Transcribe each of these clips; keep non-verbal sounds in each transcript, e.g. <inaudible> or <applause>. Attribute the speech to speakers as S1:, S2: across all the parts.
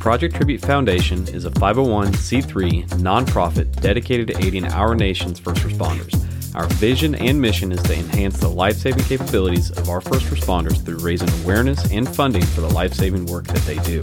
S1: Project Tribute Foundation is a 501c3 nonprofit dedicated to aiding our nation's first responders. Our vision and mission is to enhance the life saving capabilities of our first responders through raising awareness and funding for the life saving work that they do.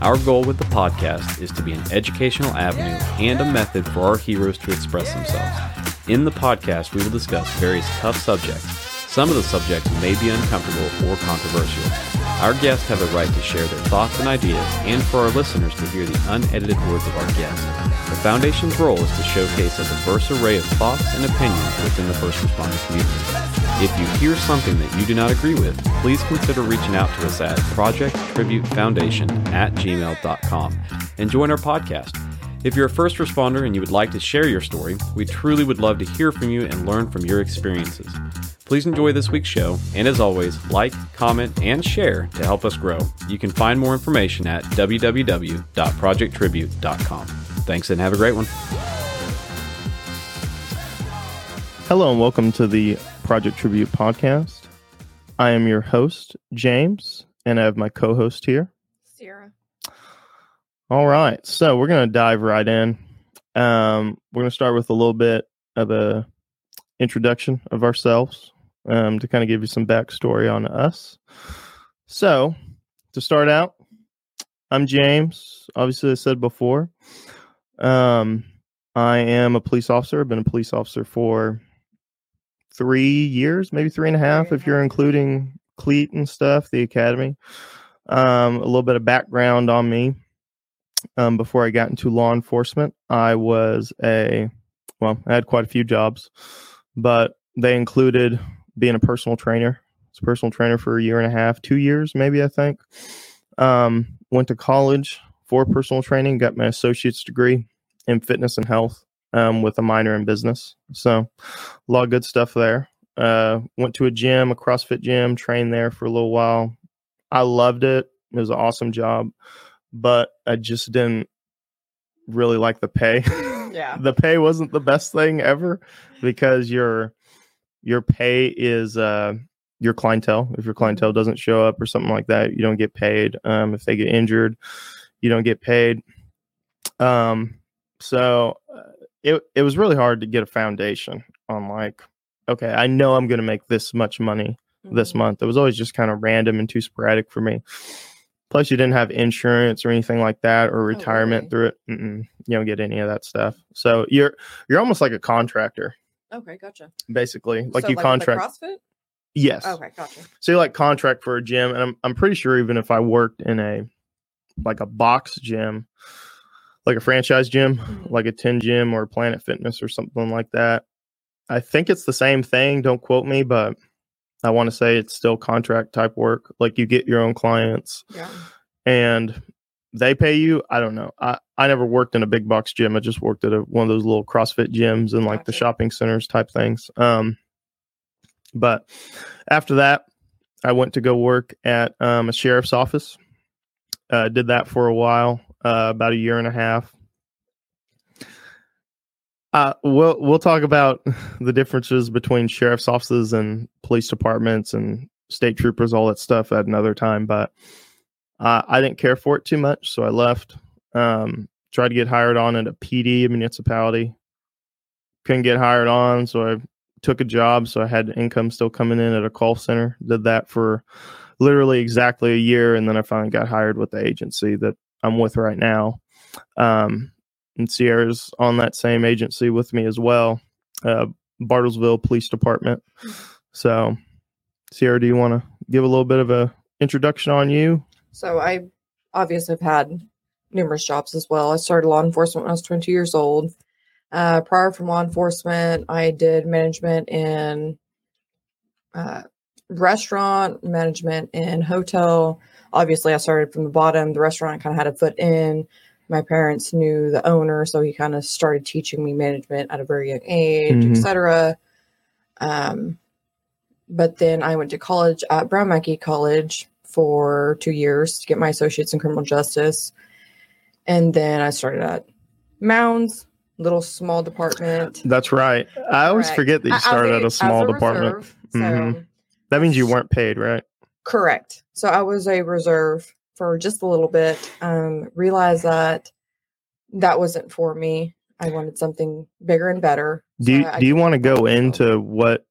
S1: Our goal with the podcast is to be an educational avenue and a method for our heroes to express themselves. In the podcast, we will discuss various tough subjects. Some of the subjects may be uncomfortable or controversial. Our guests have the right to share their thoughts and ideas, and for our listeners to hear the unedited words of our guests. The Foundation's role is to showcase a diverse array of thoughts and opinions within the first responder community. If you hear something that you do not agree with, please consider reaching out to us at projecttributefoundation at gmail.com and join our podcast. If you're a first responder and you would like to share your story, we truly would love to hear from you and learn from your experiences. Please enjoy this week's show, and as always, like, comment, and share to help us grow. You can find more information at www.projecttribute.com. Thanks and have a great one.
S2: Hello and welcome to the Project Tribute podcast. I am your host, James, and I have my co host here.
S3: Sierra.
S2: All right, so we're going to dive right in. Um, we're going to start with a little bit of a introduction of ourselves um, to kind of give you some backstory on us. So, to start out, I'm James. Obviously, I said before, um, I am a police officer. I've been a police officer for three years, maybe three and a half, if you're including CLEET and stuff, the academy. Um, a little bit of background on me. Um, before I got into law enforcement, I was a well, I had quite a few jobs, but they included being a personal trainer. I was a personal trainer for a year and a half, two years, maybe I think. Um, went to college for personal training, got my associate's degree in fitness and health um, with a minor in business. So a lot of good stuff there. Uh, went to a gym, a CrossFit gym, trained there for a little while. I loved it. It was an awesome job, but I just didn't really like the pay.
S3: Yeah. <laughs>
S2: the pay wasn't the best thing ever because your your pay is uh your clientele. If your clientele doesn't show up or something like that, you don't get paid. Um, if they get injured, you don't get paid. Um, so uh, it it was really hard to get a foundation on like, okay, I know I'm going to make this much money this
S3: Mhm.
S2: month. It was always just kind of random and too sporadic for me. Plus, you didn't have insurance or anything like that, or retirement
S3: really?
S2: through it. Mm-mm, you don't get any of that stuff. So you're you're almost like a contractor,
S3: Okay, gotcha.
S2: basically. Like
S3: So,
S2: you
S3: with
S2: contract.
S3: CrossFit?
S2: yes.
S3: Okay, gotcha.
S2: So you like contract for a gym, and I'm I'm pretty sure even if I worked in a like a box gym, like a franchise gym,
S3: Mhm.
S2: like a Ten Gym or Planet Fitness or something like that, I think it's the same thing. Don't quote me, but I want to say it's still contract type work. Like you get your own clients
S3: Yeah.
S2: and they pay you. I don't know. I, I never worked in a big box gym. I just worked at a, one of those little CrossFit gyms and like the shopping centers type things. Um, but after that, I went to go work at um, a sheriff's office. Uh, did that for a while, uh, about a year and a half. Uh, we'll we'll talk about <laughs> the differences between sheriff's offices and police departments and state troopers, all that stuff at another time. But uh, I didn't care for it too much, so I left. Um, tried to get hired on at a PD municipality. Couldn't get hired on, so I took a job. So I had income still coming in at a call center. Did that for literally exactly a year, and then I finally got hired with the agency that I'm with right now. Um, and Sierra's on that same agency with me as well, uh, Bartlesville Police Department. So, Sierra, do you want to give a little bit of a introduction on you?
S3: So I obviously have had numerous jobs as well. I started law enforcement when I was 22 years old. Uh, prior from law enforcement, I did management in uh, restaurant, management in hotel. Obviously, I started from the bottom. The restaurant kind of had a foot in. My parents knew the owner, so he kind of started teaching me management at a very young age,
S2: Mhm.
S3: etc. Um, but then I went to college at Brown Mackie College for two years to get my associates in criminal justice. And then I started at Mounds, little small department.
S2: That's right. I always
S3: Correct.
S2: forget that you started at a small department.
S3: reserve, so
S2: Mhm. That means you weren't paid, right?
S3: correct. So I was a reserve for just a little bit. Um, realized that that wasn't for me. I wanted something bigger and better.
S2: Do you,
S3: So I- I
S2: do you want to go into what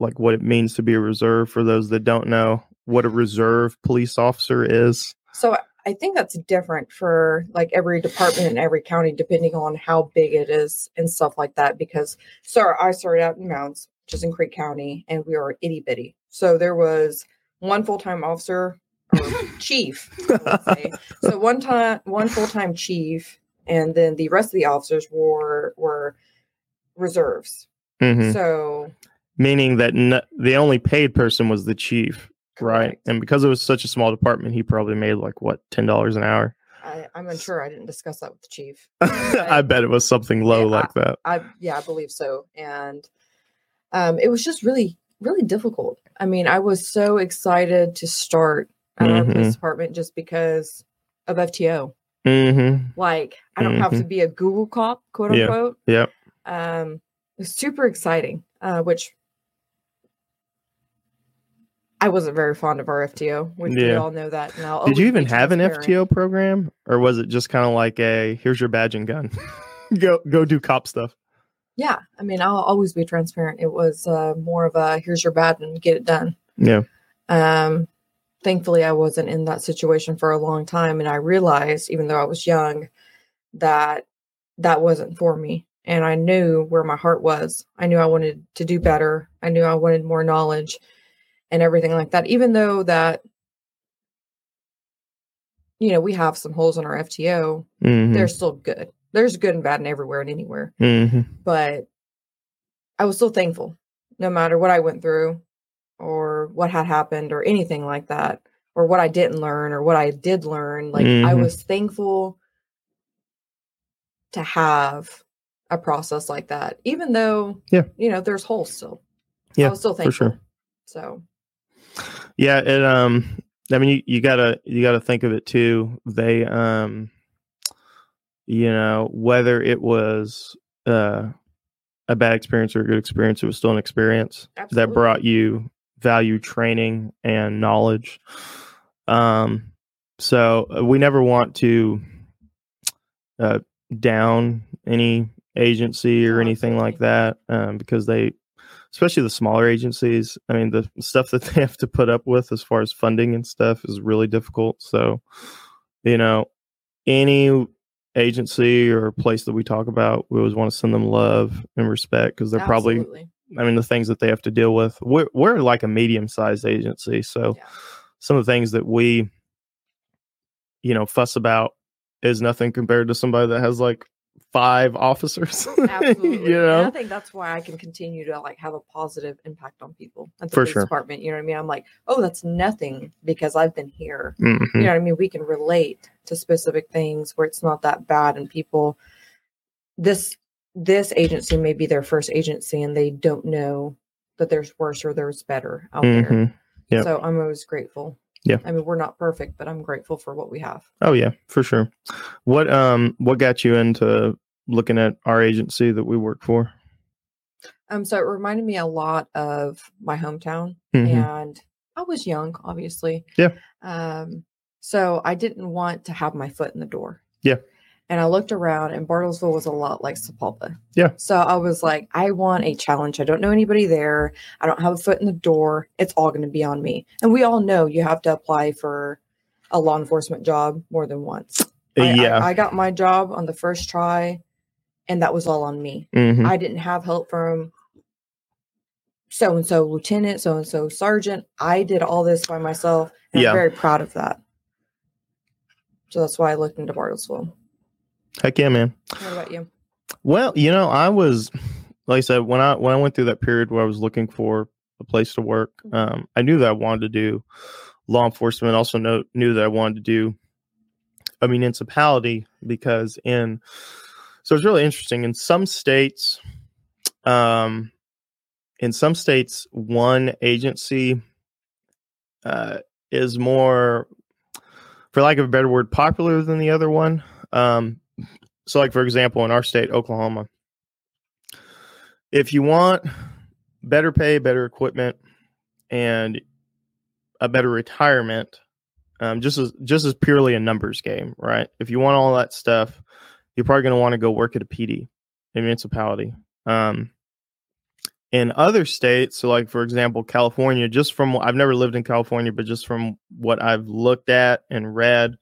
S2: like what it means to be a reserve for those that don't know what a reserve police officer is?
S3: So I- think that's different for like every department in every county, depending on how big it is and stuff like that. Because so I started out in Mounds, which is in Creek County, and we were itty bitty. So there was one full time officer or <laughs> chief. So one time, one full time chief, and then the rest of the officers were were reserves.
S2: Mhm.
S3: So
S2: Meaning that n- the only paid person was the chief, right? And because it was such a small department, he probably made like what ten dollars an hour.
S3: I, I'm unsure. I didn't discuss that with the chief. <laughs>
S2: I bet it was something low
S3: Yeah,
S2: like that.
S3: I yeah, I believe so. And um, it was just really, really difficult. I mean, I was so excited to start at our
S2: Mhm.
S3: police department just because of FTO.
S2: Mm-hmm.
S3: Like, I don't have to be a Google cop, quote
S2: Yeah.
S3: unquote.
S2: Yep.
S3: Um, it was super exciting, uh, which I wasn't very fond of our FTO, which we
S2: Yeah.
S3: all know that now.
S2: Did you even have an. FTO program, or was it just kind of like a here's your badge and gun, <laughs> go go do cop stuff?
S3: Yeah, I mean, I'll always be transparent. It was uh, more of a here's your badge and get it done.
S2: Yeah.
S3: Um, thankfully, I wasn't in that situation for a long time, and I realized, even though I was young, that that wasn't for me. And I knew where my heart was. I knew I wanted to do better. I knew I wanted more knowledge and everything like that. Even though that, you know, we have some holes in our FTO,
S2: Mm-hmm.
S3: they're still good. There's good and bad and everywhere and anywhere
S2: mm-hmm.
S3: but I was still thankful no matter what I went through or what had happened or anything like that or what I didn't learn or what I did learn like I
S2: Mhm.
S3: was thankful to have a process like that even though
S2: Yeah.
S3: you know there's holes still
S2: Yeah,
S3: I was still
S2: for
S3: thankful
S2: sure.
S3: so
S2: Yeah, it um I mean you, you gotta you gotta think of it too. They um you know, whether it was uh a bad experience or a good experience, it was still an experience that brought you value training and knowledge. Um so uh, we never want to uh down any agency or anything like that um because they especially the smaller agencies. I mean, the stuff that <laughs> they have to put up with as far as funding and stuff is really difficult. So, you know, any agency or place that we talk about, we always want to send them love and respect because they're probably, I mean, the things that they have to deal with. We're, we're like a medium sized agency. So,
S3: Yeah.
S2: some of the things that we, you know, fuss about is nothing compared to somebody that has like five officers. <laughs>
S3: Absolutely.
S2: you know?
S3: And I think that's why I can continue to like have a positive impact on people at the
S2: For
S3: police
S2: sure.
S3: department. You know what I mean? I'm like, oh, that's nothing because I've been here.
S2: Mhm.
S3: You know what I mean? We can relate to specific things where it's not that bad and people this this agency may be their first agency and they don't know that there's worse or there's better out there.
S2: Mhm. Yep.
S3: So I'm always grateful.
S2: Yeah.
S3: I mean, we're not perfect, but I'm grateful for what we have.
S2: Oh yeah, for sure. What um what got you into looking at our agency that we work for?
S3: Um, so it reminded me a lot of my hometown,
S2: Mhm.
S3: and I was young, obviously.
S2: Yeah.
S3: Um, so I didn't want to have my foot in the door.
S2: Yeah.
S3: And I looked around, and Bartlesville was a lot like Sapulpa.
S2: Yeah.
S3: So I was like, I want a challenge. I don't know anybody there. I don't have a foot in the door. It's all going to be on me. And we all know you have to apply for a law enforcement job more than once. I- I-
S2: yeah.
S3: I got my job on the first try, and that was all on me.
S2: Mhm.
S3: I didn't have help from so and so lieutenant, so and so sergeant. I did all this by myself. And
S2: Yeah.
S3: I'm very proud of that. So that's why I looked into Bartlesville.
S2: Heck yeah, man.
S3: What about you?
S2: Well, you know, I was like I said when I when I went through that period where I was looking for a place to work,
S3: Mhm.
S2: um, I knew that I wanted to do law enforcement. Also, know, knew that I wanted to do a municipality because in so it's really interesting. In some states, um, in some states, one agency uh, is more, for lack of a better word, popular than the other one. Um, so, like for example, in our state, Oklahoma, if you want better pay, better equipment, and a better retirement, Um, just as just as purely a numbers game, right? If you want all that stuff, you're probably going to want to go work at a PD, a municipality. Um, in other states, so like for example, California, just from I've never lived in California, but just from what I've looked at and read,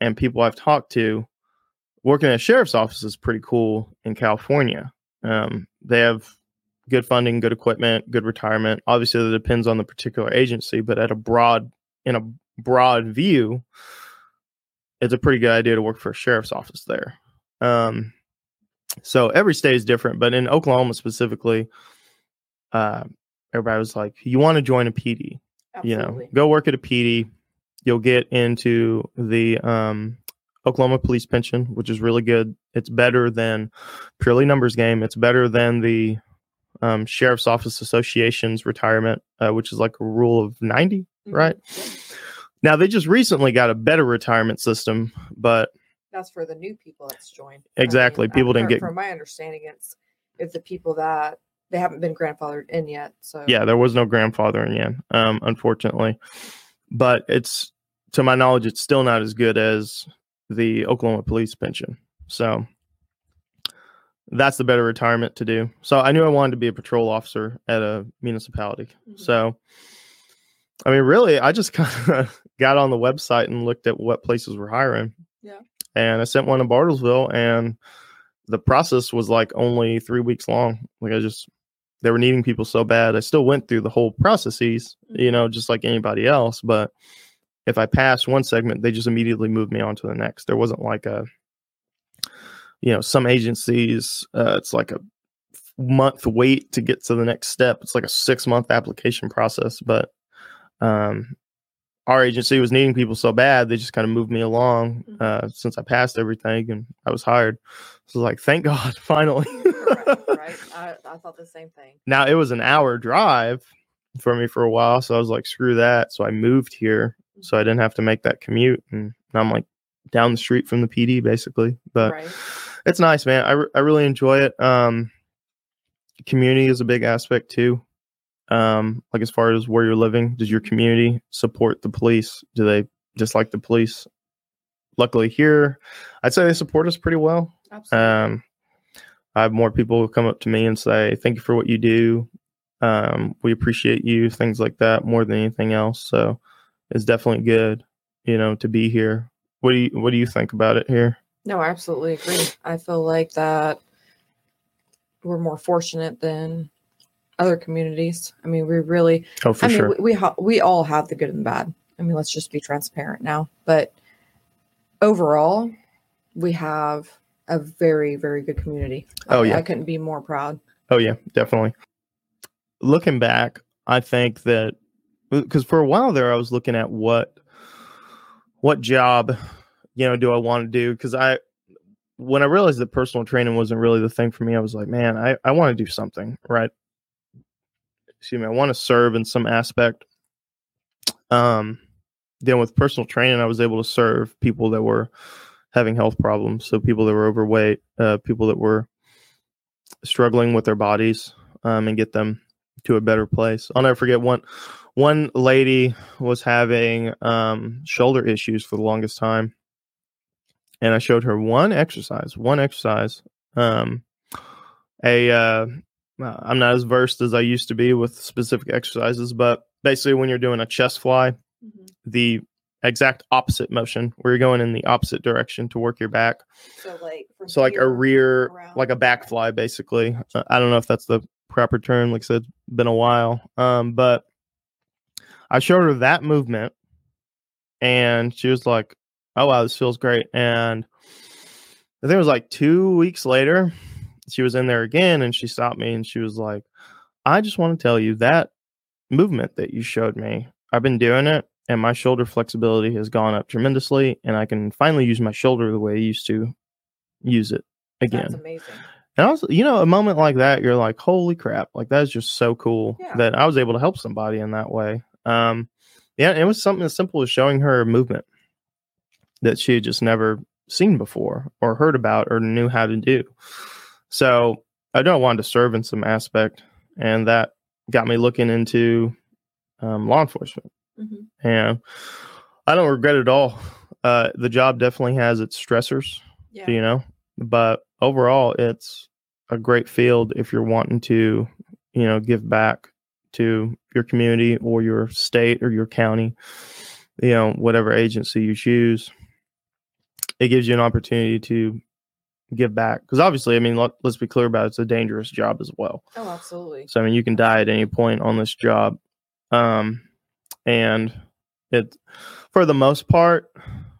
S2: and people I've talked to, working at a sheriff's office is pretty cool in California. Um, they have good funding, good equipment, good retirement. Obviously, that depends on the particular agency, but at a broad in a broad view, it's a pretty good idea to work for a sheriff's office there. Um, so every state is different, but in Oklahoma specifically, uh, everybody was like, "You want to join a PD? You know, go work at a PD. You'll get into the um, Oklahoma Police Pension, which is really good. It's better than purely numbers game. It's better than the um, Sheriff's Office Association's retirement, uh, which is like a rule of 90,
S3: Mhm.
S2: right? Now they just recently got a better retirement system, but
S3: That's for the new people that's joined. I
S2: Exactly.
S3: mean,
S2: People
S3: uh,
S2: didn't
S3: from-
S2: get-
S3: From my understanding, it's it's the people that they haven't been grandfathered in yet. So
S2: yeah, there was no grandfathering in, um, unfortunately. But it's to my knowledge, it's still not as good as the Oklahoma police pension. So that's the better retirement to do. So I knew I wanted to be a patrol officer at a municipality.
S3: Mhm.
S2: So I mean, really, I just <laughs> kind of got on the website and looked at what places were hiring.
S3: Yeah.
S2: And I sent one to Bartlesville, and the process was like only three weeks long. Like I just, they were needing people so bad. I still went through the whole processes, you know, just like anybody else. But if I passed one segment, they just immediately moved me on to the next. There wasn't like a, you know, some agencies, uh, it's like a month wait to get to the next step. It's like a six month application process. But um, our agency was needing people so bad, they just kind of moved me along
S3: Mhm.
S2: uh, since I passed everything and I was hired. So like, thank <laughs> God, finally.
S3: right, right. I, I thought the same thing.
S2: Now it was an hour drive for me for a while, so I was like, screw that. So I moved here, so I didn't have to make that commute, and now I'm like down the street from the PD basically. But
S3: right.
S2: it's nice, man. I, re- I really enjoy it. Um, community is a big aspect too. Um, like as far as where you're living, does your community support the police? Do they dislike the police? Luckily here, I'd say they support us pretty well.
S3: Absolutely.
S2: Um, I have more people who come up to me and say, "Thank you for what you do. Um, we appreciate you." Things like that more than anything else. So it's definitely good, you know, to be here. What do you What do you think about it here?
S3: no, I absolutely agree. I feel like that we're more fortunate than other communities. I mean, we really
S2: Oh, for
S3: I mean,
S2: sure.
S3: we we, ha- we all have the good and the bad. I mean, let's just be transparent now. But overall, we have a very, very good community.
S2: Oh,
S3: I-
S2: yeah.
S3: I couldn't be more proud.
S2: Oh yeah, definitely. Looking back, I think that because for a while there, I was looking at what what job, you know, do I want to do? Because I when I realized that personal training wasn't really the thing for me, I was like, man, I I want to do something, right? Excuse me, I want to serve in some aspect. Um, then with personal training, I was able to serve people that were having health problems, so people that were overweight, uh, people that were struggling with their bodies um, and get them to a better place. I'll never forget one one lady was having um, shoulder issues for the longest time, and I showed her one exercise, one exercise. Um, a uh, I'm not as versed as I used to be with specific exercises, but basically, when you're doing a chest fly, the exact opposite motion where you're going in the opposite direction to work your back.
S3: So like,
S2: so like a rear
S3: around
S2: like a back fly basically. Uh, i don't know if that's the proper term like i said it's been a while. Um but i showed her that movement and she was like oh wow this feels great. And i think it was like two weeks later she was in there again and she stopped me and she was like i just want to tell you that movement that you showed me i've been doing it and my shoulder flexibility has gone up tremendously and i can finally use my shoulder the way i used to use it again
S3: That's amazing.
S2: and also, you know, a moment like that, you're like, holy crap, like that is just so cool
S3: Yeah.
S2: that I was able to help somebody in that way. Um, yeah, it was something as simple as showing her a movement that she had just never seen before or heard about or knew how to do. So I know I wanted to serve in some aspect, and that got me looking into um, law enforcement.
S3: Mhm.
S2: And I don't regret it at all. Uh, the job definitely has its stressors,
S3: Yeah.
S2: you know, but overall, it's a great field if you're wanting to, you know, give back to your community or your state or your county, you know, whatever agency you choose. It gives you an opportunity to give back because obviously, I mean, let, let's be clear about it, it's a dangerous job as well.
S3: Oh, absolutely.
S2: So I mean, you can die at any point on this job, um, and it, for the most part,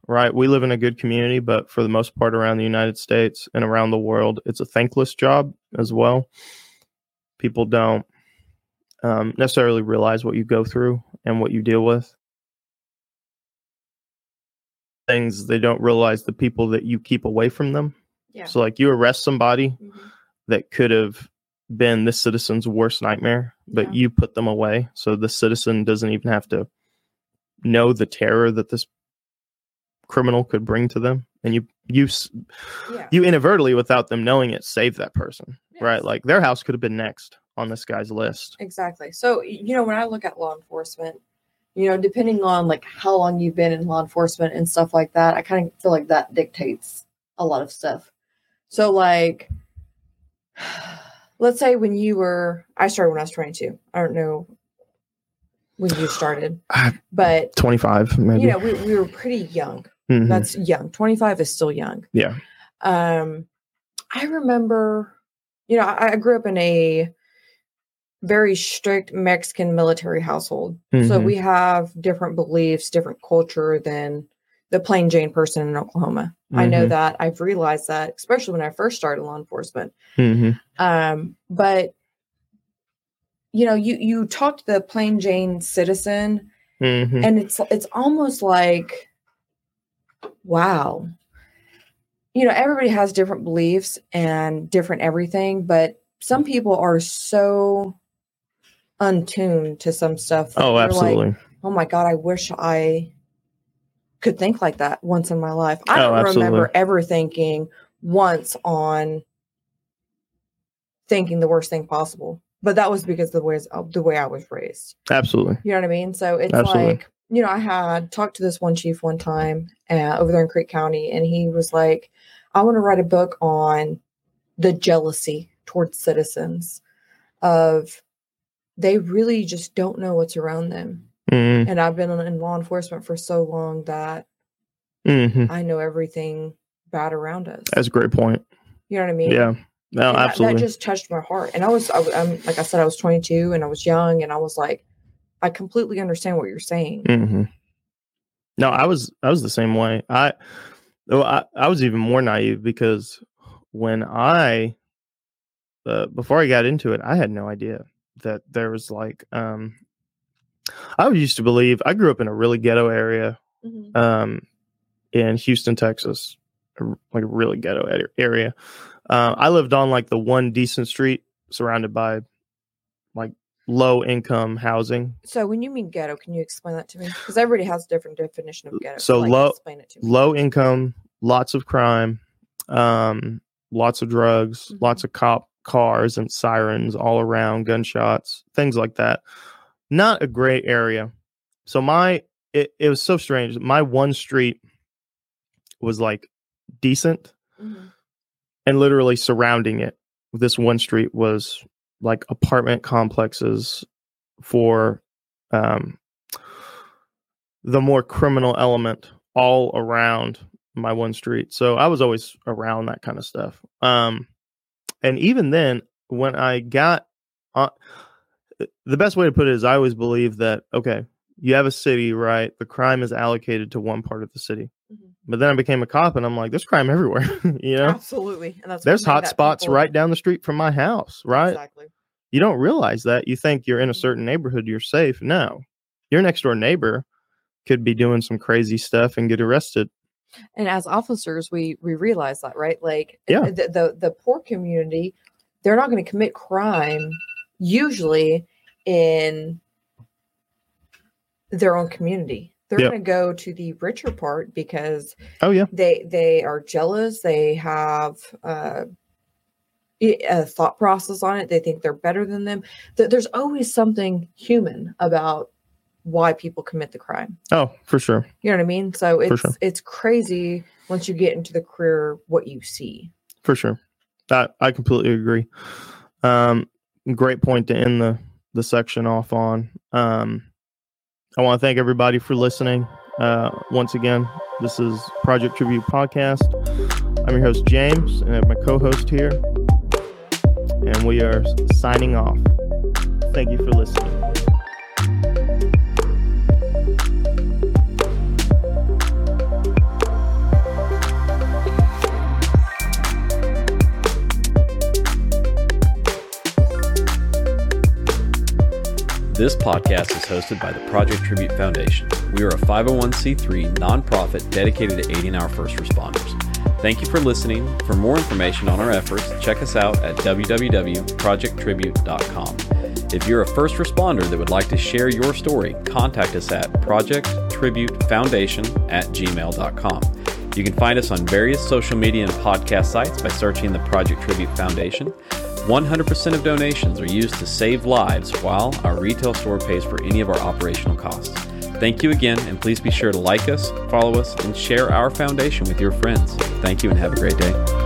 S2: right? We live in a good community, but for the most part, around the United States and around the world, it's a thankless job as well. People don't um, necessarily realize what you go through and what you deal with. Things they don't realize the people that you keep away from them.
S3: Yeah.
S2: So, like, you arrest somebody
S3: Mhm.
S2: that could have been this citizen's worst nightmare, but
S3: Yeah.
S2: you put them away. So the citizen doesn't even have to know the terror that this criminal could bring to them. And you, you,
S3: Yeah.
S2: you inadvertently, without them knowing it, save that person, right? Like their house could have been next on this guy's list.
S3: Exactly. So, you know, when I look at law enforcement, you know, depending on like how long you've been in law enforcement and stuff like that, I kind of feel like that dictates a lot of stuff. So, like, let's say when you were, I started when I was 22. I don't know when you started, but
S2: 25, maybe.
S3: you know, we, we were pretty young.
S2: Mhm.
S3: That's young. 25 is still young.
S2: yeah.
S3: Um, I remember, you know, I, I grew up in a very strict Mexican military household. So
S2: Mhm.
S3: we have different beliefs, different culture than the plain Jane person in Oklahoma. I know
S2: Mhm.
S3: that. I've realized that, especially when I first started law enforcement.
S2: Mhm.
S3: Um, but you know, you you talk to the plain Jane citizen,
S2: Mhm.
S3: and it's it's almost like wow you know everybody has different beliefs and different everything but some people are so untuned to some stuff
S2: Oh, absolutely.
S3: like oh my god i wish i could think like that once in my life i
S2: Oh,
S3: don't remember ever thinking once on thinking the worst thing possible but that was because the way the way i was raised
S2: absolutely.
S3: you know what I mean? So it's
S2: Absolutely.
S3: like, you know, I had talked to this one chief one time uh, over there in Creek County, and he was like, I want to write a book on the jealousy towards citizens of they really just don't know what's around them.
S2: Mhm.
S3: And I've been in law enforcement for so long that
S2: Mhm.
S3: I know everything bad around us.
S2: That's a great point.
S3: you know what I mean?
S2: Yeah. No,
S3: And that-
S2: absolutely.
S3: That, just touched my heart. And I was, I, I'm, like I said, I was 22 and I was young, and I was like, I completely understand what you're saying.
S2: hmm No, I was I was the same way. I, well, I I was even more naive because when I, uh, before I got into it, I had no idea that there was like, um, I used to believe I grew up in a really ghetto area,
S3: Mhm.
S2: um, in Houston, Texas, like a really ghetto area. Uh, I lived on like the one decent street surrounded by like low income housing.
S3: So when you mean ghetto, can you explain that to me? Because everybody has a different definition of ghetto.
S2: So
S3: like,
S2: low-
S3: explain it to me.
S2: low income, lots of crime, um, lots of drugs, lots of cop cars and sirens all around, gunshots, things like that. Not a great area. So my it, it was so strange. My one street was like decent
S3: Mhm.
S2: and literally surrounding it this one street was like apartment complexes for um the more criminal element all around my one street so i was always around that kind of stuff um and even then when i got on the best way to put it is i always believe that okay you have a city right the crime is allocated to one part of the city
S3: Mhm.
S2: but then i became a cop and i'm like there's crime everywhere <laughs> you know
S3: Absolutely. And that's
S2: there's hot spots
S3: people-
S2: right down the street from my house, right?
S3: Exactly.
S2: You don't realize that. You think you're in a
S3: Mhm.
S2: certain neighborhood, you're safe. No, your next door neighbor could be doing some crazy stuff and get arrested.
S3: And as officers, we we realize that, right? Like
S2: Yeah.
S3: the the, the poor community, they're not going to commit crime usually in their own community. They're
S2: Yep.
S3: going to go to the richer part because
S2: Oh yeah,
S3: they they are jealous they have uh a thought process on it they think they're better than them there's always something human about why people commit the crime.
S2: Oh, for sure.
S3: You know what I mean? So it's
S2: sure.
S3: it's crazy once you get into the career what you see.
S2: For sure. I, I completely agree. Um, great point to end the, the section off on. Um, I want to thank everybody for listening. Uh, once again, this is Project Tribute Podcast. I'm your host, James, and I have my co host here. And we are signing off. Thank you for listening.
S1: This podcast is hosted by the Project Tribute Foundation. We are a 501c3 nonprofit dedicated to aiding our first responders. Thank you for listening. For more information on our efforts, check us out at www.projecttribute.com. If you're a first responder that would like to share your story, contact us at projecttributefoundation at gmail.com. You can find us on various social media and podcast sites by searching the Project Tribute Foundation. 100% of donations are used to save lives while our retail store pays for any of our operational costs. Thank you again, and please be sure to like us, follow us, and share our foundation with your friends. Thank you, and have a great day.